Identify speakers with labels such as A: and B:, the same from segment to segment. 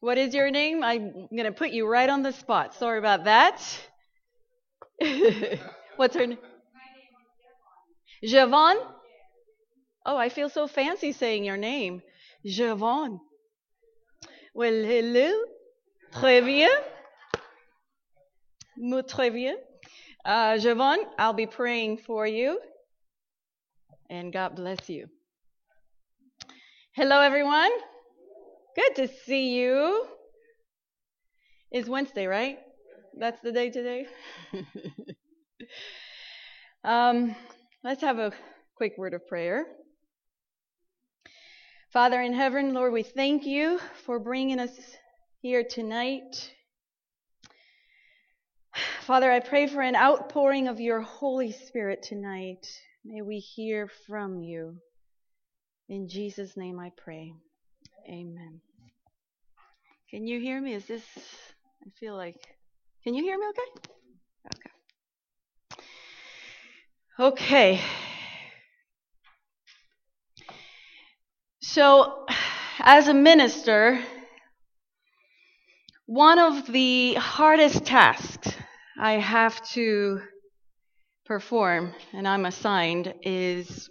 A: What is your name? I'm going to put you right on the spot. Sorry about that. What's her name? Javon? Oh, I feel so fancy saying your name. Javon. Well, hello. Très bien. Très bien. Uh, Javon, I'll be praying for you. And God bless you. Hello, everyone. Good to see you. It's Wednesday, right? That's the day today. um, let's have a quick word of prayer. Father in heaven, Lord, we thank you for bringing us here tonight. Father, I pray for an outpouring of your Holy Spirit tonight. May we hear from you. In Jesus' name I pray. Amen. Can you hear me? Is this, I feel like, can you hear me okay? Okay. Okay. So, as a minister, one of the hardest tasks I have to perform, and I'm assigned, is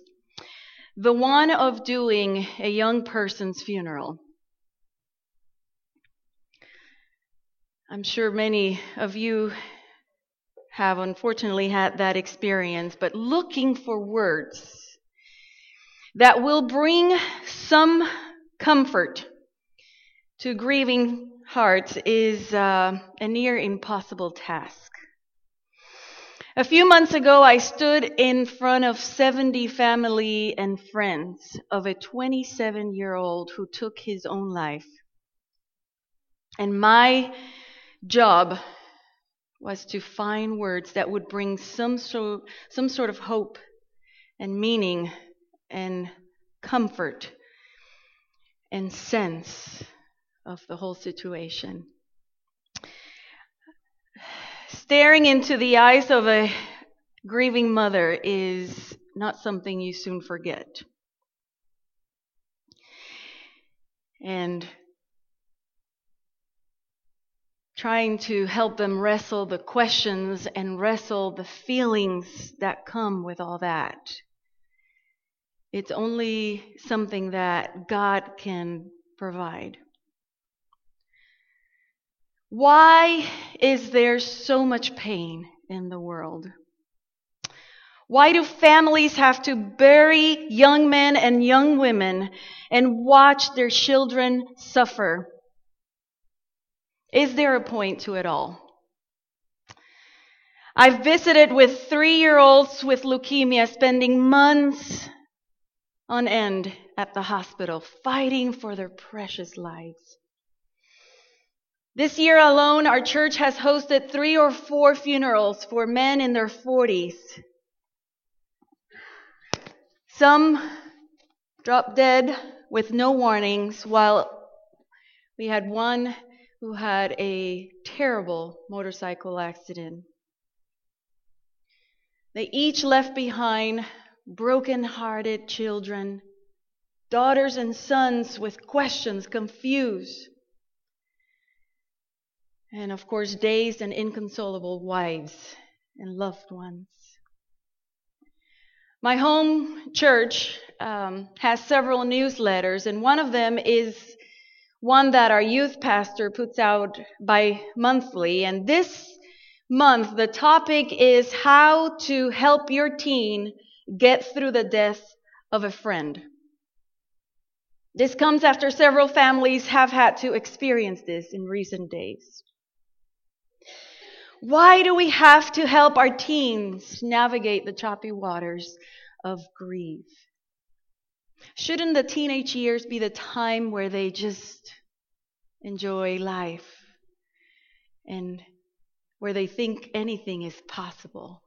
A: the one of doing a young person's funeral. I'm sure many of you have unfortunately had that experience, but looking for words that will bring some comfort to grieving hearts is uh, a near impossible task. A few months ago, I stood in front of 70 family and friends of a 27 year old who took his own life. And my job was to find words that would bring some sort, some sort of hope and meaning and comfort and sense of the whole situation. Staring into the eyes of a grieving mother is not something you soon forget. And trying to help them wrestle the questions and wrestle the feelings that come with all that. It's only something that God can provide. Why is there so much pain in the world? Why do families have to bury young men and young women and watch their children suffer? Is there a point to it all? I've visited with three year olds with leukemia spending months on end at the hospital fighting for their precious lives. This year alone, our church has hosted three or four funerals for men in their 40s. Some dropped dead with no warnings, while we had one who had a terrible motorcycle accident. They each left behind broken hearted children, daughters and sons with questions, confused and of course, dazed and inconsolable wives and loved ones. My home church um, has several newsletters, and one of them is one that our youth pastor puts out by monthly. And this month, the topic is how to help your teen get through the death of a friend. This comes after several families have had to experience this in recent days. Why do we have to help our teens navigate the choppy waters of grief? Shouldn't the teenage years be the time where they just enjoy life and where they think anything is possible,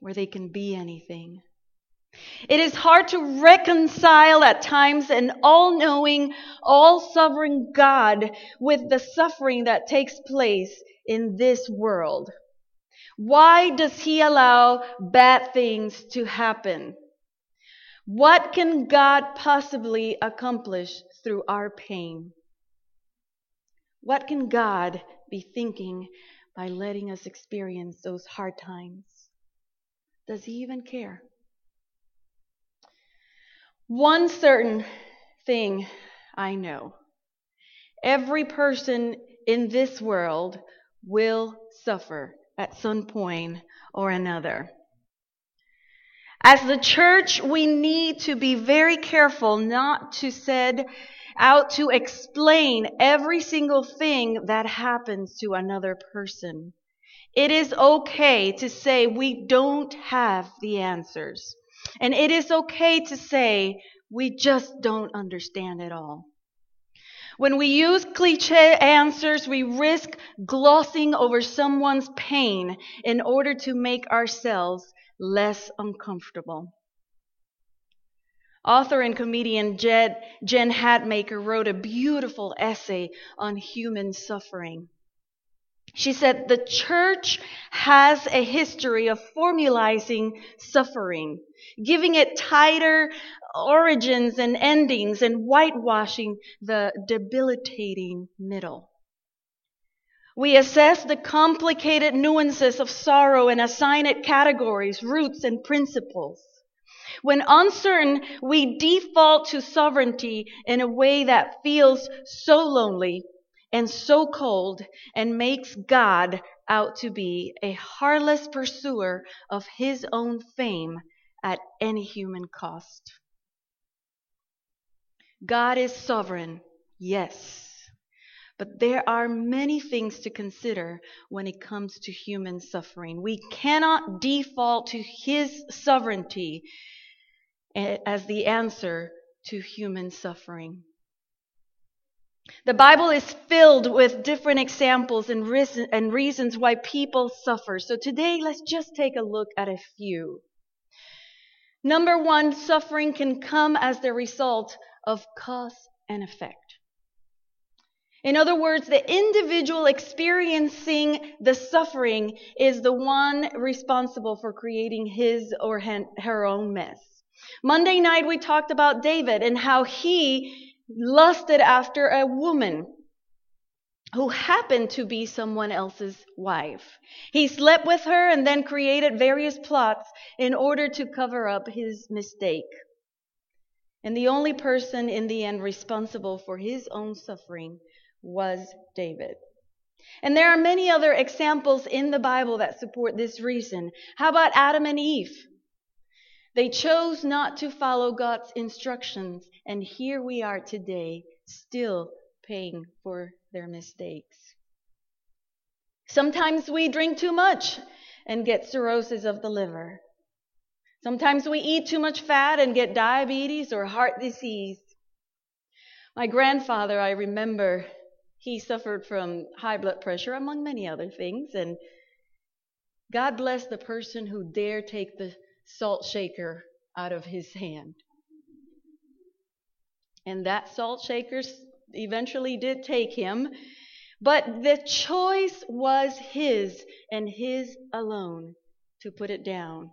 A: where they can be anything? It is hard to reconcile at times an all knowing, all sovereign God with the suffering that takes place in this world? Why does he allow bad things to happen? What can God possibly accomplish through our pain? What can God be thinking by letting us experience those hard times? Does He even care? One certain thing I know every person in this world will suffer at some point or another. As the church, we need to be very careful not to set out to explain every single thing that happens to another person. It is okay to say we don't have the answers. And it is okay to say we just don't understand it all. When we use cliche answers, we risk glossing over someone's pain in order to make ourselves less uncomfortable. Author and comedian Jed, Jen Hatmaker wrote a beautiful essay on human suffering. She said the church has a history of formalizing suffering, giving it tighter origins and endings and whitewashing the debilitating middle. We assess the complicated nuances of sorrow and assign it categories, roots, and principles. When uncertain, we default to sovereignty in a way that feels so lonely and so cold and makes God out to be a heartless pursuer of his own fame at any human cost. God is sovereign, yes. But there are many things to consider when it comes to human suffering. We cannot default to his sovereignty as the answer to human suffering. The Bible is filled with different examples and, reason, and reasons why people suffer. So today, let's just take a look at a few. Number one, suffering can come as the result of cause and effect. In other words, the individual experiencing the suffering is the one responsible for creating his or her own mess. Monday night we talked about David and how he lusted after a woman who happened to be someone else's wife. He slept with her and then created various plots in order to cover up his mistake. And the only person in the end responsible for his own suffering was David. And there are many other examples in the Bible that support this reason. How about Adam and Eve? They chose not to follow God's instructions, and here we are today, still paying for their mistakes. Sometimes we drink too much and get cirrhosis of the liver. Sometimes we eat too much fat and get diabetes or heart disease. My grandfather, I remember, he suffered from high blood pressure, among many other things, and God bless the person who dare take the salt shaker out of his hand. And that salt shaker eventually did take him, but the choice was his and his alone to put it down.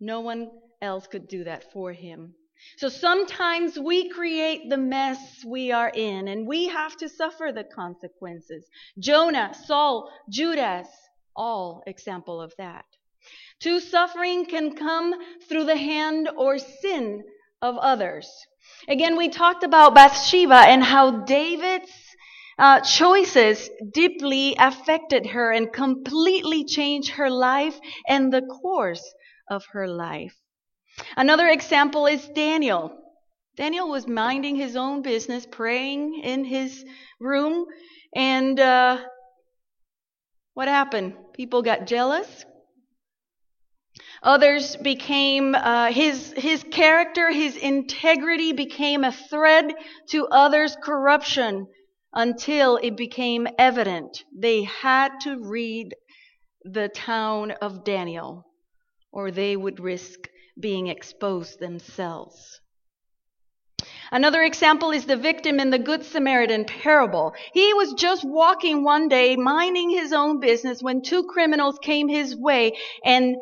A: No one else could do that for him. So sometimes we create the mess we are in and we have to suffer the consequences. Jonah, Saul, Judas, all example of that. Two suffering can come through the hand or sin of others. Again, we talked about Bathsheba and how David's uh, choices deeply affected her and completely changed her life and the course of her life. Another example is Daniel. Daniel was minding his own business, praying in his room, and uh, what happened? People got jealous, Others became, uh, his, his character, his integrity became a thread to others' corruption until it became evident they had to read the town of Daniel or they would risk being exposed themselves. Another example is the victim in the Good Samaritan parable. He was just walking one day, minding his own business, when two criminals came his way and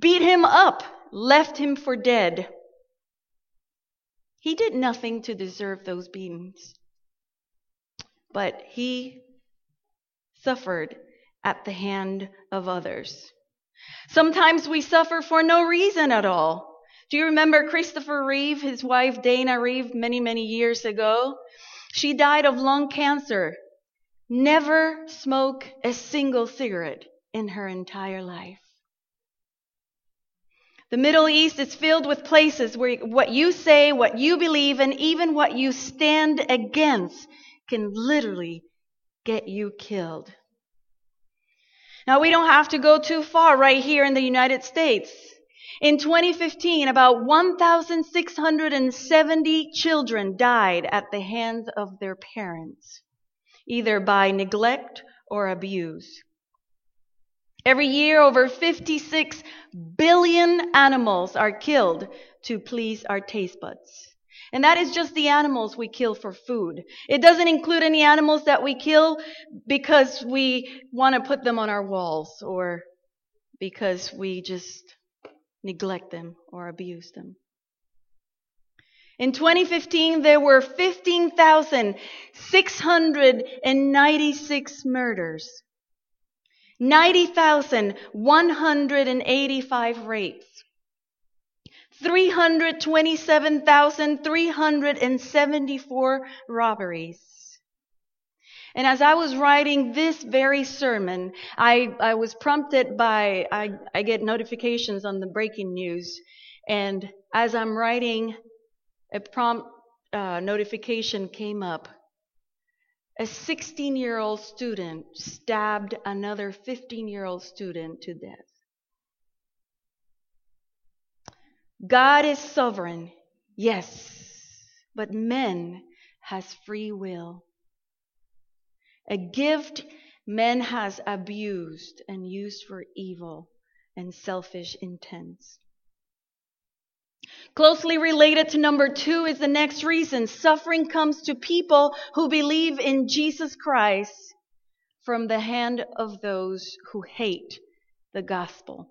A: beat him up, left him for dead. He did nothing to deserve those beatings. but he suffered at the hand of others. Sometimes we suffer for no reason at all. Do you remember Christopher Reeve, his wife Dana Reeve, many, many years ago? She died of lung cancer. Never smoked a single cigarette in her entire life. The Middle East is filled with places where what you say, what you believe, and even what you stand against can literally get you killed. Now, we don't have to go too far right here in the United States. In 2015, about 1,670 children died at the hands of their parents, either by neglect or abuse. Every year, over 56 billion animals are killed to please our taste buds. And that is just the animals we kill for food. It doesn't include any animals that we kill because we want to put them on our walls or because we just neglect them or abuse them. In 2015, there were 15,696 murders. 90,185 rapes, 327,374 robberies. And as I was writing this very sermon, I, I was prompted by, I, I get notifications on the breaking news. And as I'm writing, a prompt uh, notification came up a 16 year old student stabbed another 15 year old student to death. God is sovereign, yes, but man has free will. A gift man has abused and used for evil and selfish intents. Closely related to number two is the next reason. Suffering comes to people who believe in Jesus Christ from the hand of those who hate the gospel.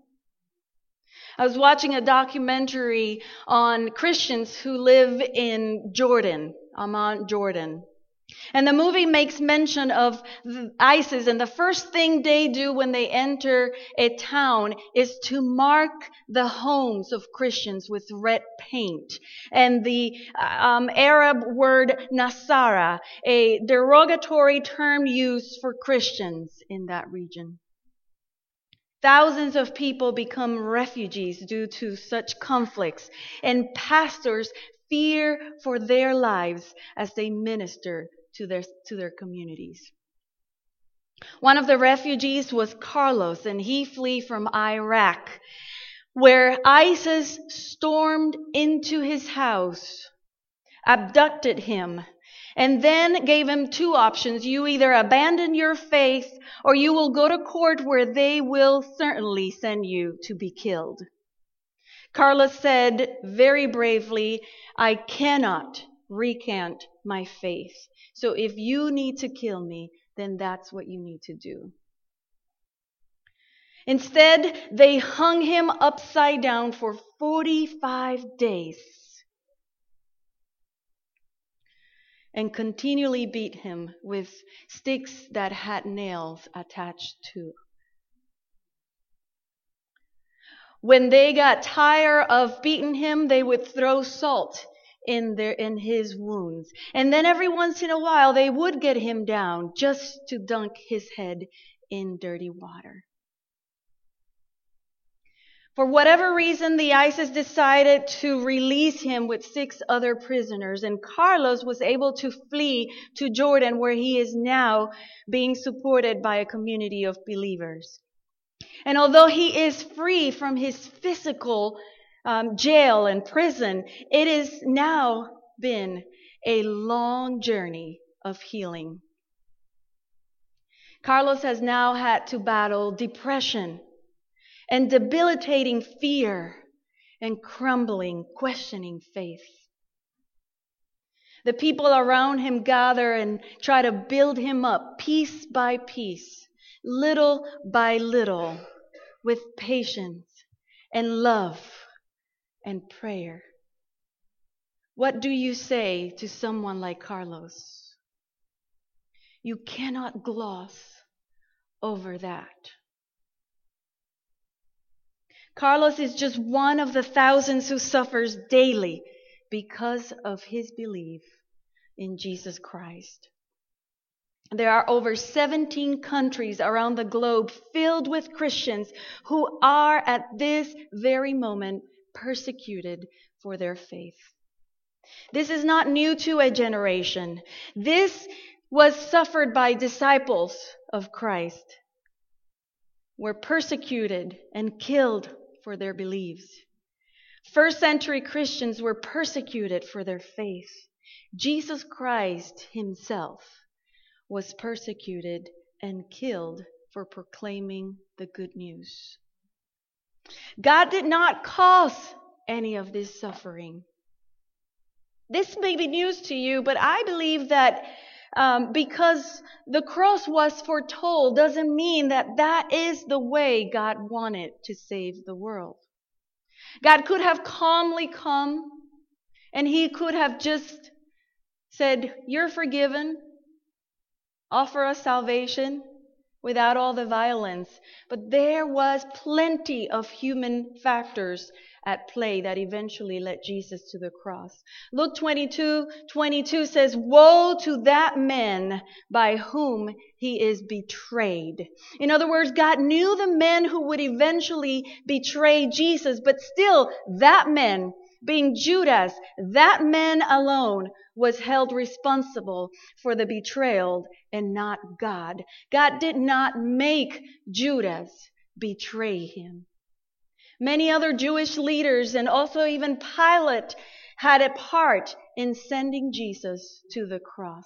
A: I was watching a documentary on Christians who live in Jordan, Amman, Jordan. And the movie makes mention of ISIS, and the first thing they do when they enter a town is to mark the homes of Christians with red paint. And the um, Arab word Nasara, a derogatory term used for Christians in that region. Thousands of people become refugees due to such conflicts, and pastors fear for their lives as they minister to their, to their communities. One of the refugees was Carlos, and he fled from Iraq, where ISIS stormed into his house, abducted him, and then gave him two options. You either abandon your faith or you will go to court where they will certainly send you to be killed. Carlos said very bravely, I cannot recant my faith. So if you need to kill me, then that's what you need to do. Instead, they hung him upside down for 45 days and continually beat him with sticks that had nails attached to. When they got tired of beating him, they would throw salt in their in his wounds. And then every once in a while they would get him down just to dunk his head in dirty water. For whatever reason, the ISIS decided to release him with six other prisoners, and Carlos was able to flee to Jordan, where he is now being supported by a community of believers. And although he is free from his physical um, jail and prison, it has now been a long journey of healing. Carlos has now had to battle depression and debilitating fear and crumbling, questioning faith. The people around him gather and try to build him up piece by piece, little by little, with patience and love and prayer. What do you say to someone like Carlos? You cannot gloss over that. Carlos is just one of the thousands who suffers daily because of his belief in Jesus Christ. There are over 17 countries around the globe filled with Christians who are at this very moment persecuted for their faith. This is not new to a generation. This was suffered by disciples of Christ, were persecuted and killed for their beliefs. First century Christians were persecuted for their faith. Jesus Christ himself was persecuted and killed for proclaiming the good news. God did not cause any of this suffering. This may be news to you, but I believe that um, because the cross was foretold doesn't mean that that is the way God wanted to save the world. God could have calmly come and he could have just said, You're forgiven offer us salvation without all the violence. But there was plenty of human factors at play that eventually led Jesus to the cross. Luke 22, 22 says, Woe to that man by whom he is betrayed. In other words, God knew the men who would eventually betray Jesus, but still that man being Judas, that man alone was held responsible for the betrayal and not God. God did not make Judas betray him. Many other Jewish leaders and also even Pilate had a part in sending Jesus to the cross.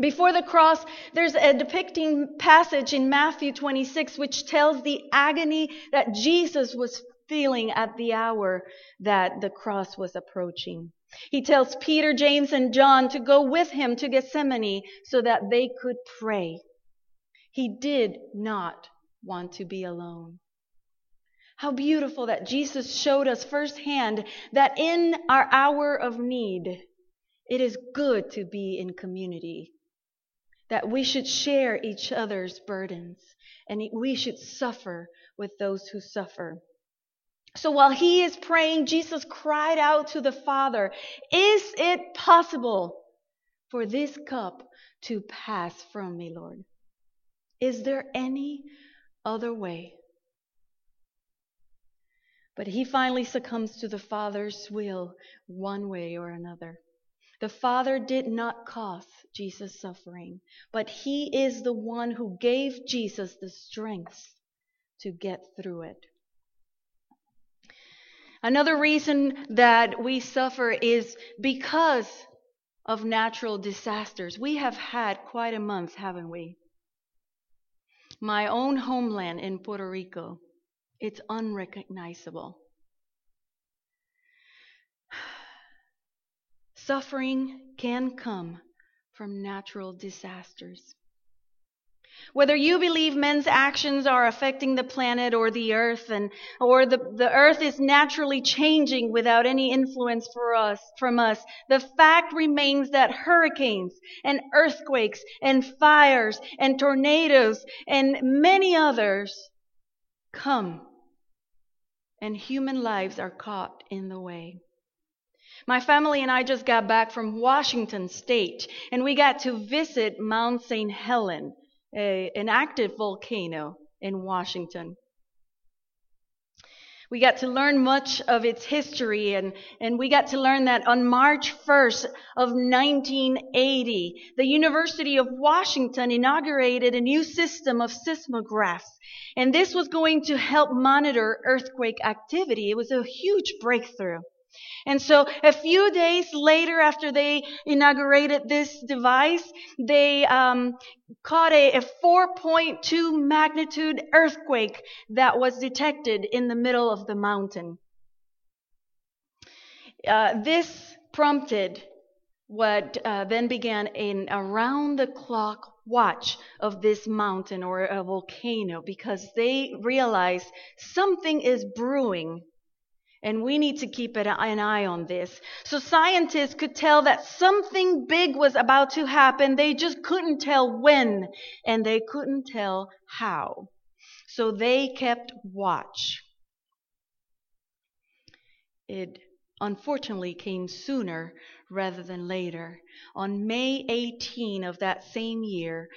A: Before the cross, there's a depicting passage in Matthew 26 which tells the agony that Jesus was feeling at the hour that the cross was approaching. He tells Peter, James, and John to go with him to Gethsemane so that they could pray. He did not want to be alone. How beautiful that Jesus showed us firsthand that in our hour of need, it is good to be in community, that we should share each other's burdens, and we should suffer with those who suffer. So while he is praying, Jesus cried out to the Father, Is it possible for this cup to pass from me, Lord? Is there any other way? But he finally succumbs to the Father's will one way or another. The Father did not cause Jesus' suffering, but he is the one who gave Jesus the strength to get through it. Another reason that we suffer is because of natural disasters. We have had quite a month, haven't we? My own homeland in Puerto Rico, it's unrecognizable. Suffering can come from natural disasters. Whether you believe men's actions are affecting the planet or the earth and, or the, the earth is naturally changing without any influence for us, from us, the fact remains that hurricanes and earthquakes and fires and tornadoes and many others come and human lives are caught in the way. My family and I just got back from Washington State and we got to visit Mount St. Helen a, an active volcano in Washington. We got to learn much of its history and, and we got to learn that on March 1st of 1980, the University of Washington inaugurated a new system of seismographs. And this was going to help monitor earthquake activity. It was a huge breakthrough. And so a few days later after they inaugurated this device, they um, caught a, a 4.2 magnitude earthquake that was detected in the middle of the mountain. Uh, this prompted what uh, then began an around the clock watch of this mountain or a volcano because they realized something is brewing And we need to keep an eye on this. So scientists could tell that something big was about to happen. They just couldn't tell when and they couldn't tell how. So they kept watch. It unfortunately came sooner rather than later. On May 18 of that same year,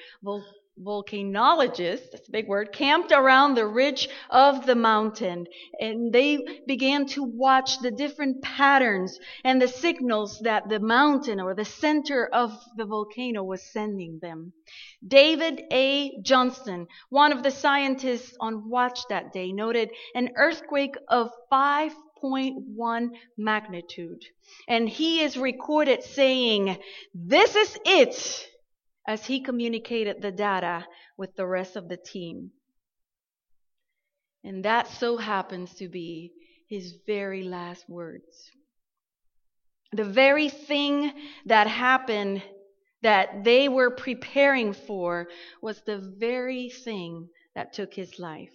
A: volcanologists, that's a big word, camped around the ridge of the mountain and they began to watch the different patterns and the signals that the mountain or the center of the volcano was sending them. David A. Johnston, one of the scientists on watch that day, noted an earthquake of 5.1 magnitude. And he is recorded saying, this is it as he communicated the data with the rest of the team. And that so happens to be his very last words. The very thing that happened that they were preparing for was the very thing that took his life.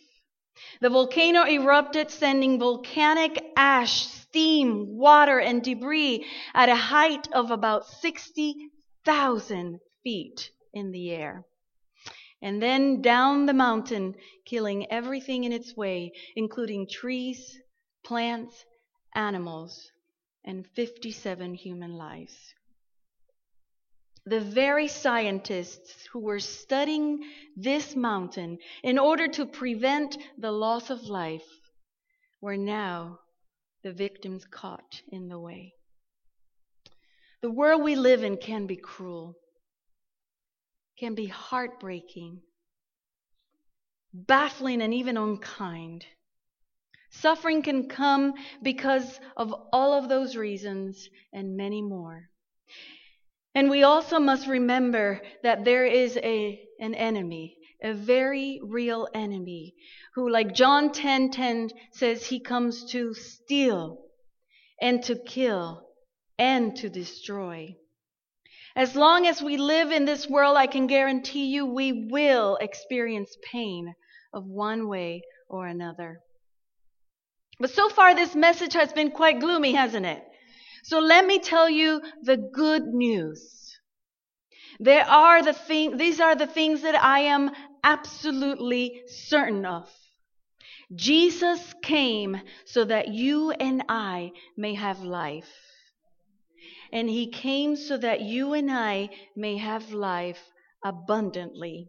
A: The volcano erupted, sending volcanic ash, steam, water, and debris at a height of about 60,000 feet in the air. And then down the mountain, killing everything in its way, including trees, plants, animals, and 57 human lives. The very scientists who were studying this mountain in order to prevent the loss of life were now the victims caught in the way. The world we live in can be cruel can be heartbreaking, baffling, and even unkind. Suffering can come because of all of those reasons and many more. And we also must remember that there is a, an enemy, a very real enemy, who, like John 10 10 says, he comes to steal and to kill and to destroy. As long as we live in this world, I can guarantee you we will experience pain of one way or another. But so far, this message has been quite gloomy, hasn't it? So let me tell you the good news. There are the thing, these are the things that I am absolutely certain of. Jesus came so that you and I may have life and he came so that you and I may have life abundantly.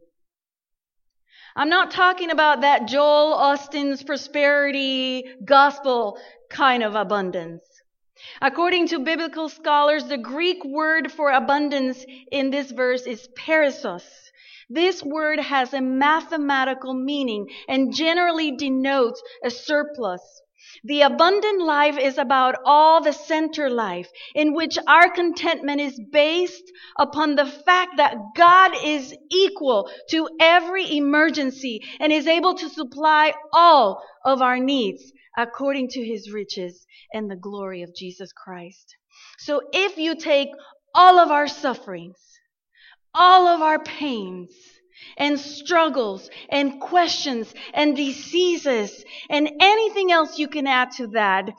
A: I'm not talking about that Joel Osteen's prosperity gospel kind of abundance. According to biblical scholars, the Greek word for abundance in this verse is perissos. This word has a mathematical meaning and generally denotes a surplus the abundant life is about all the center life in which our contentment is based upon the fact that God is equal to every emergency and is able to supply all of our needs according to his riches and the glory of Jesus Christ. So if you take all of our sufferings, all of our pains, and struggles and questions and diseases and anything else you can add to that,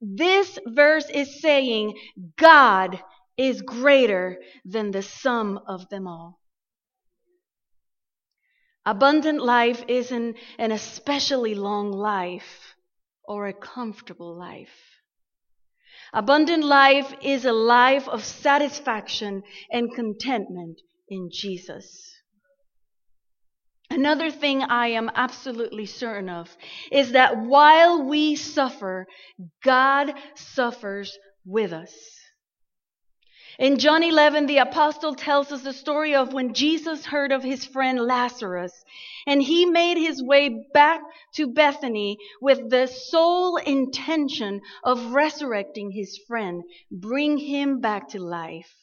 A: this verse is saying God is greater than the sum of them all. Abundant life isn't an especially long life or a comfortable life. Abundant life is a life of satisfaction and contentment in Jesus. Another thing I am absolutely certain of is that while we suffer, God suffers with us. In John 11, the apostle tells us the story of when Jesus heard of his friend Lazarus and he made his way back to Bethany with the sole intention of resurrecting his friend, bring him back to life.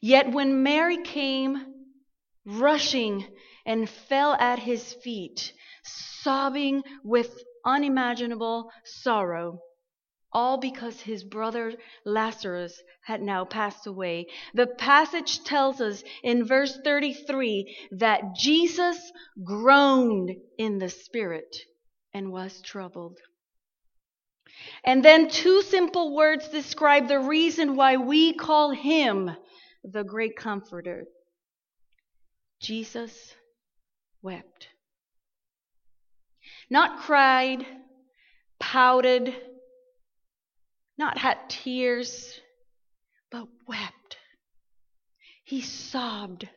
A: Yet when Mary came rushing and fell at his feet, sobbing with unimaginable sorrow, all because his brother Lazarus had now passed away. The passage tells us in verse 33 that Jesus groaned in the spirit and was troubled. And then two simple words describe the reason why we call him the great comforter. Jesus wept. Not cried, pouted, not had tears, but wept. He sobbed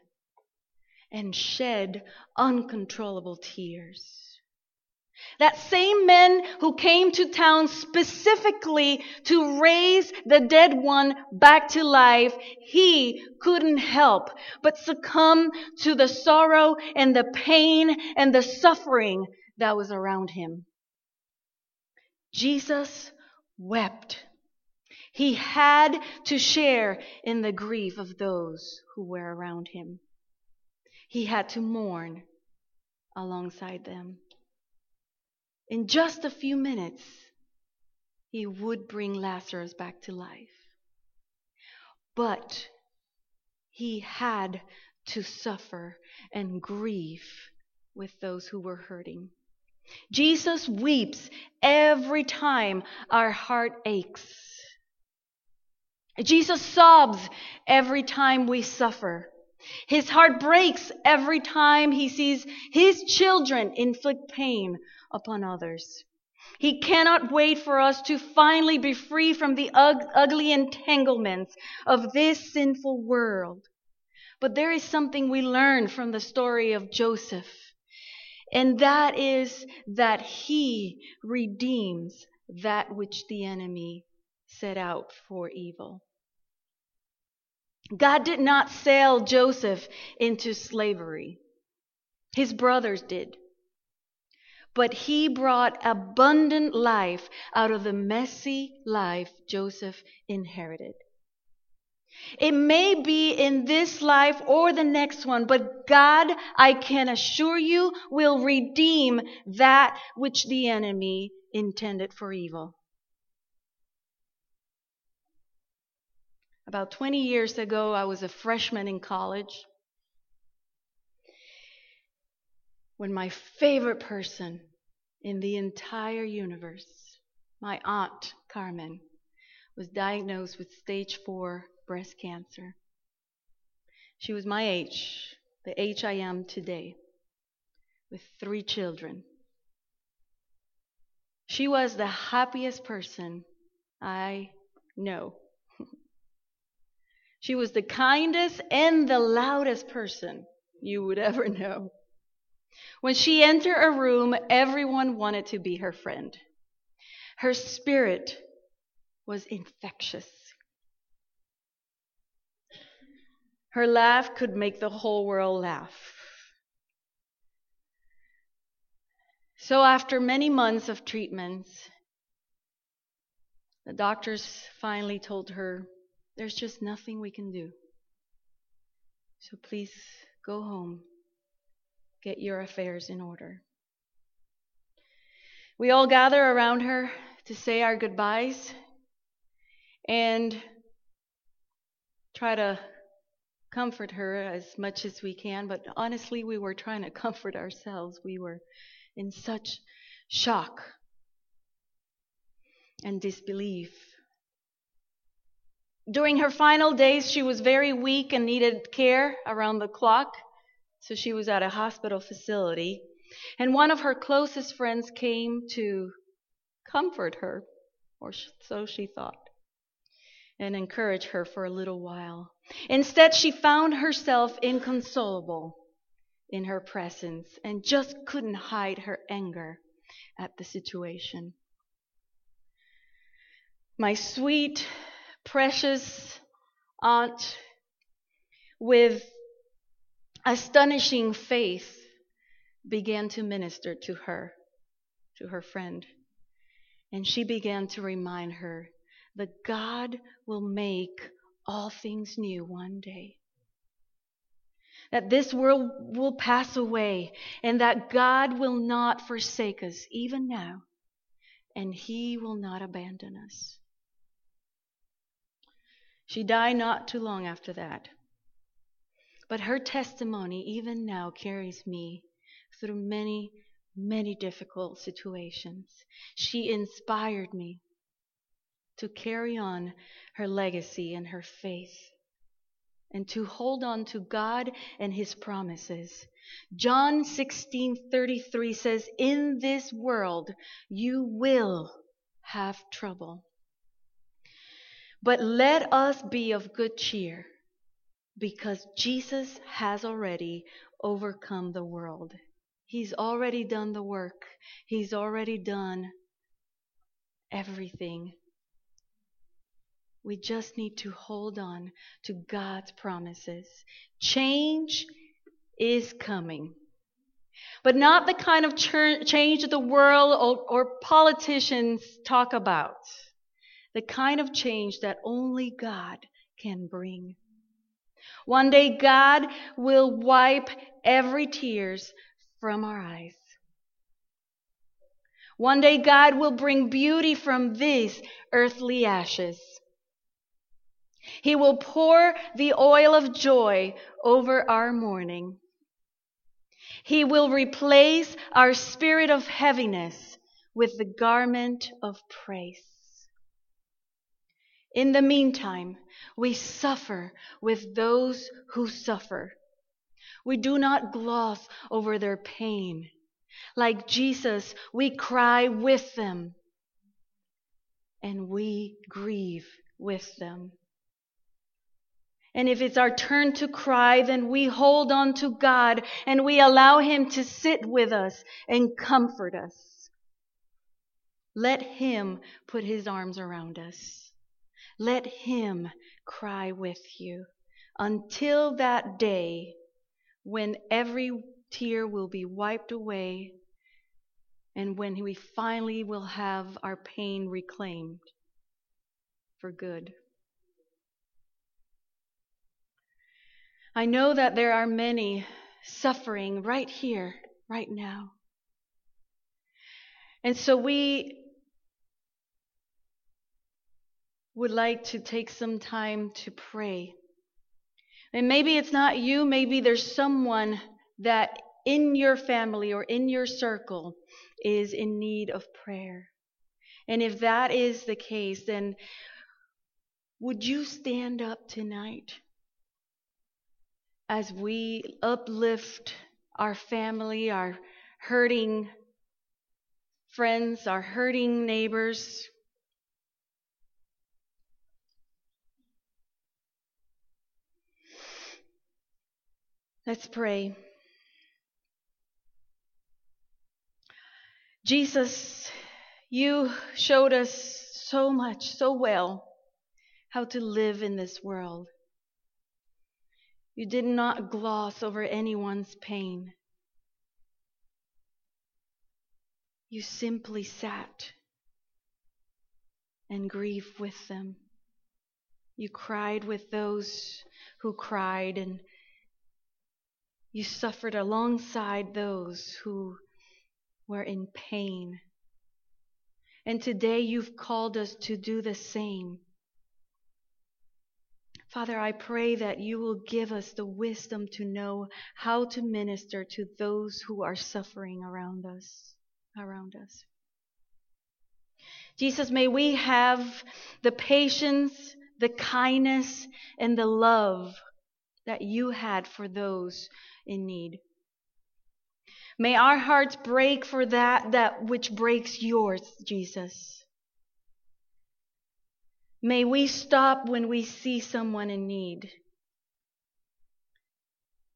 A: and shed uncontrollable tears. That same men who came to town specifically to raise the dead one back to life, he couldn't help but succumb to the sorrow and the pain and the suffering that was around him. Jesus wept. He had to share in the grief of those who were around him. He had to mourn alongside them. In just a few minutes, he would bring Lazarus back to life. But he had to suffer and grieve with those who were hurting. Jesus weeps every time our heart aches. Jesus sobs every time we suffer. His heart breaks every time he sees his children inflict pain upon others. He cannot wait for us to finally be free from the ug- ugly entanglements of this sinful world. But there is something we learn from the story of Joseph, and that is that he redeems that which the enemy set out for evil. God did not sell Joseph into slavery. His brothers did. But he brought abundant life out of the messy life Joseph inherited. It may be in this life or the next one, but God, I can assure you, will redeem that which the enemy intended for evil. About 20 years ago, I was a freshman in college when my favorite person in the entire universe, my aunt Carmen, was diagnosed with stage 4 breast cancer. She was my age, the age I am today, with three children. She was the happiest person I know. She was the kindest and the loudest person you would ever know. When she entered a room, everyone wanted to be her friend. Her spirit was infectious. Her laugh could make the whole world laugh. So, after many months of treatments, the doctors finally told her there's just nothing we can do. So please go home. Get your affairs in order. We all gather around her to say our goodbyes and try to comfort her as much as we can. But honestly, we were trying to comfort ourselves. We were in such shock and disbelief during her final days, she was very weak and needed care around the clock, so she was at a hospital facility. And one of her closest friends came to comfort her, or so she thought, and encourage her for a little while. Instead, she found herself inconsolable in her presence and just couldn't hide her anger at the situation. My sweet, precious aunt with astonishing faith began to minister to her, to her friend. And she began to remind her that God will make all things new one day. That this world will pass away and that God will not forsake us even now and He will not abandon us. She died not too long after that. But her testimony, even now, carries me through many, many difficult situations. She inspired me to carry on her legacy and her faith and to hold on to God and his promises. John 16:33 says, "In this world you will have trouble. But let us be of good cheer, because Jesus has already overcome the world. He's already done the work. He's already done everything we just need to hold on to God's promises. Change is coming. But not the kind of change that the world or, or politicians talk about. The kind of change that only God can bring. One day God will wipe every tears from our eyes. One day God will bring beauty from these earthly ashes. He will pour the oil of joy over our mourning. He will replace our spirit of heaviness with the garment of praise. In the meantime, we suffer with those who suffer. We do not gloss over their pain. Like Jesus, we cry with them and we grieve with them. And if it's our turn to cry, then we hold on to God and we allow Him to sit with us and comfort us. Let Him put His arms around us. Let Him cry with you until that day when every tear will be wiped away and when we finally will have our pain reclaimed for good. I know that there are many suffering right here, right now. And so we would like to take some time to pray. And maybe it's not you, maybe there's someone that in your family or in your circle is in need of prayer. And if that is the case, then would you stand up tonight? as we uplift our family, our hurting friends, our hurting neighbors. Let's pray. Jesus, you showed us so much, so well, how to live in this world. You did not gloss over anyone's pain. You simply sat and grieved with them. You cried with those who cried, and you suffered alongside those who were in pain. And today you've called us to do the same. Father, I pray that you will give us the wisdom to know how to minister to those who are suffering around us, around us. Jesus, may we have the patience, the kindness, and the love that you had for those in need. May our hearts break for that, that which breaks yours, Jesus. May we stop when we see someone in need.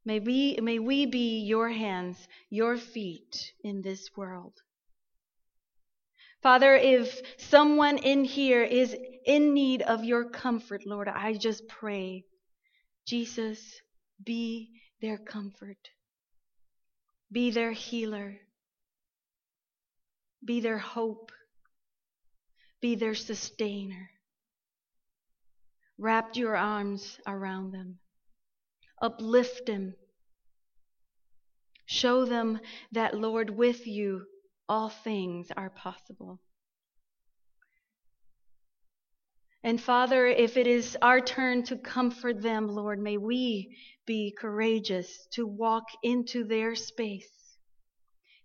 A: May we, may we be your hands, your feet in this world. Father, if someone in here is in need of your comfort, Lord, I just pray, Jesus, be their comfort. Be their healer. Be their hope. Be their sustainer Wrap your arms around them. Uplift them. Show them that, Lord, with you all things are possible. And Father, if it is our turn to comfort them, Lord, may we be courageous to walk into their space,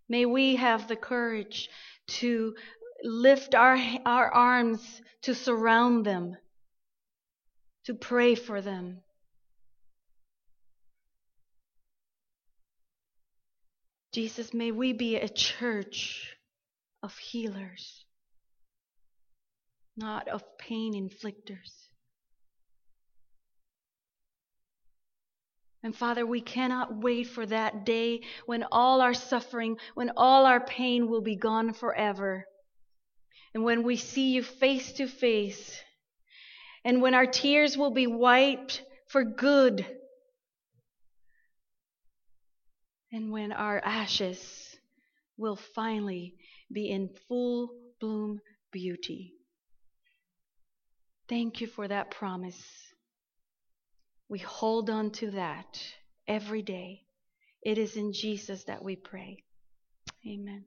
A: May we have the courage to lift our, our arms to surround them, to pray for them. Jesus, may we be a church of healers, not of pain inflictors. And Father, we cannot wait for that day when all our suffering, when all our pain will be gone forever. And when we see you face to face. And when our tears will be wiped for good. And when our ashes will finally be in full bloom beauty. Thank you for that promise. We hold on to that every day. It is in Jesus that we pray. Amen.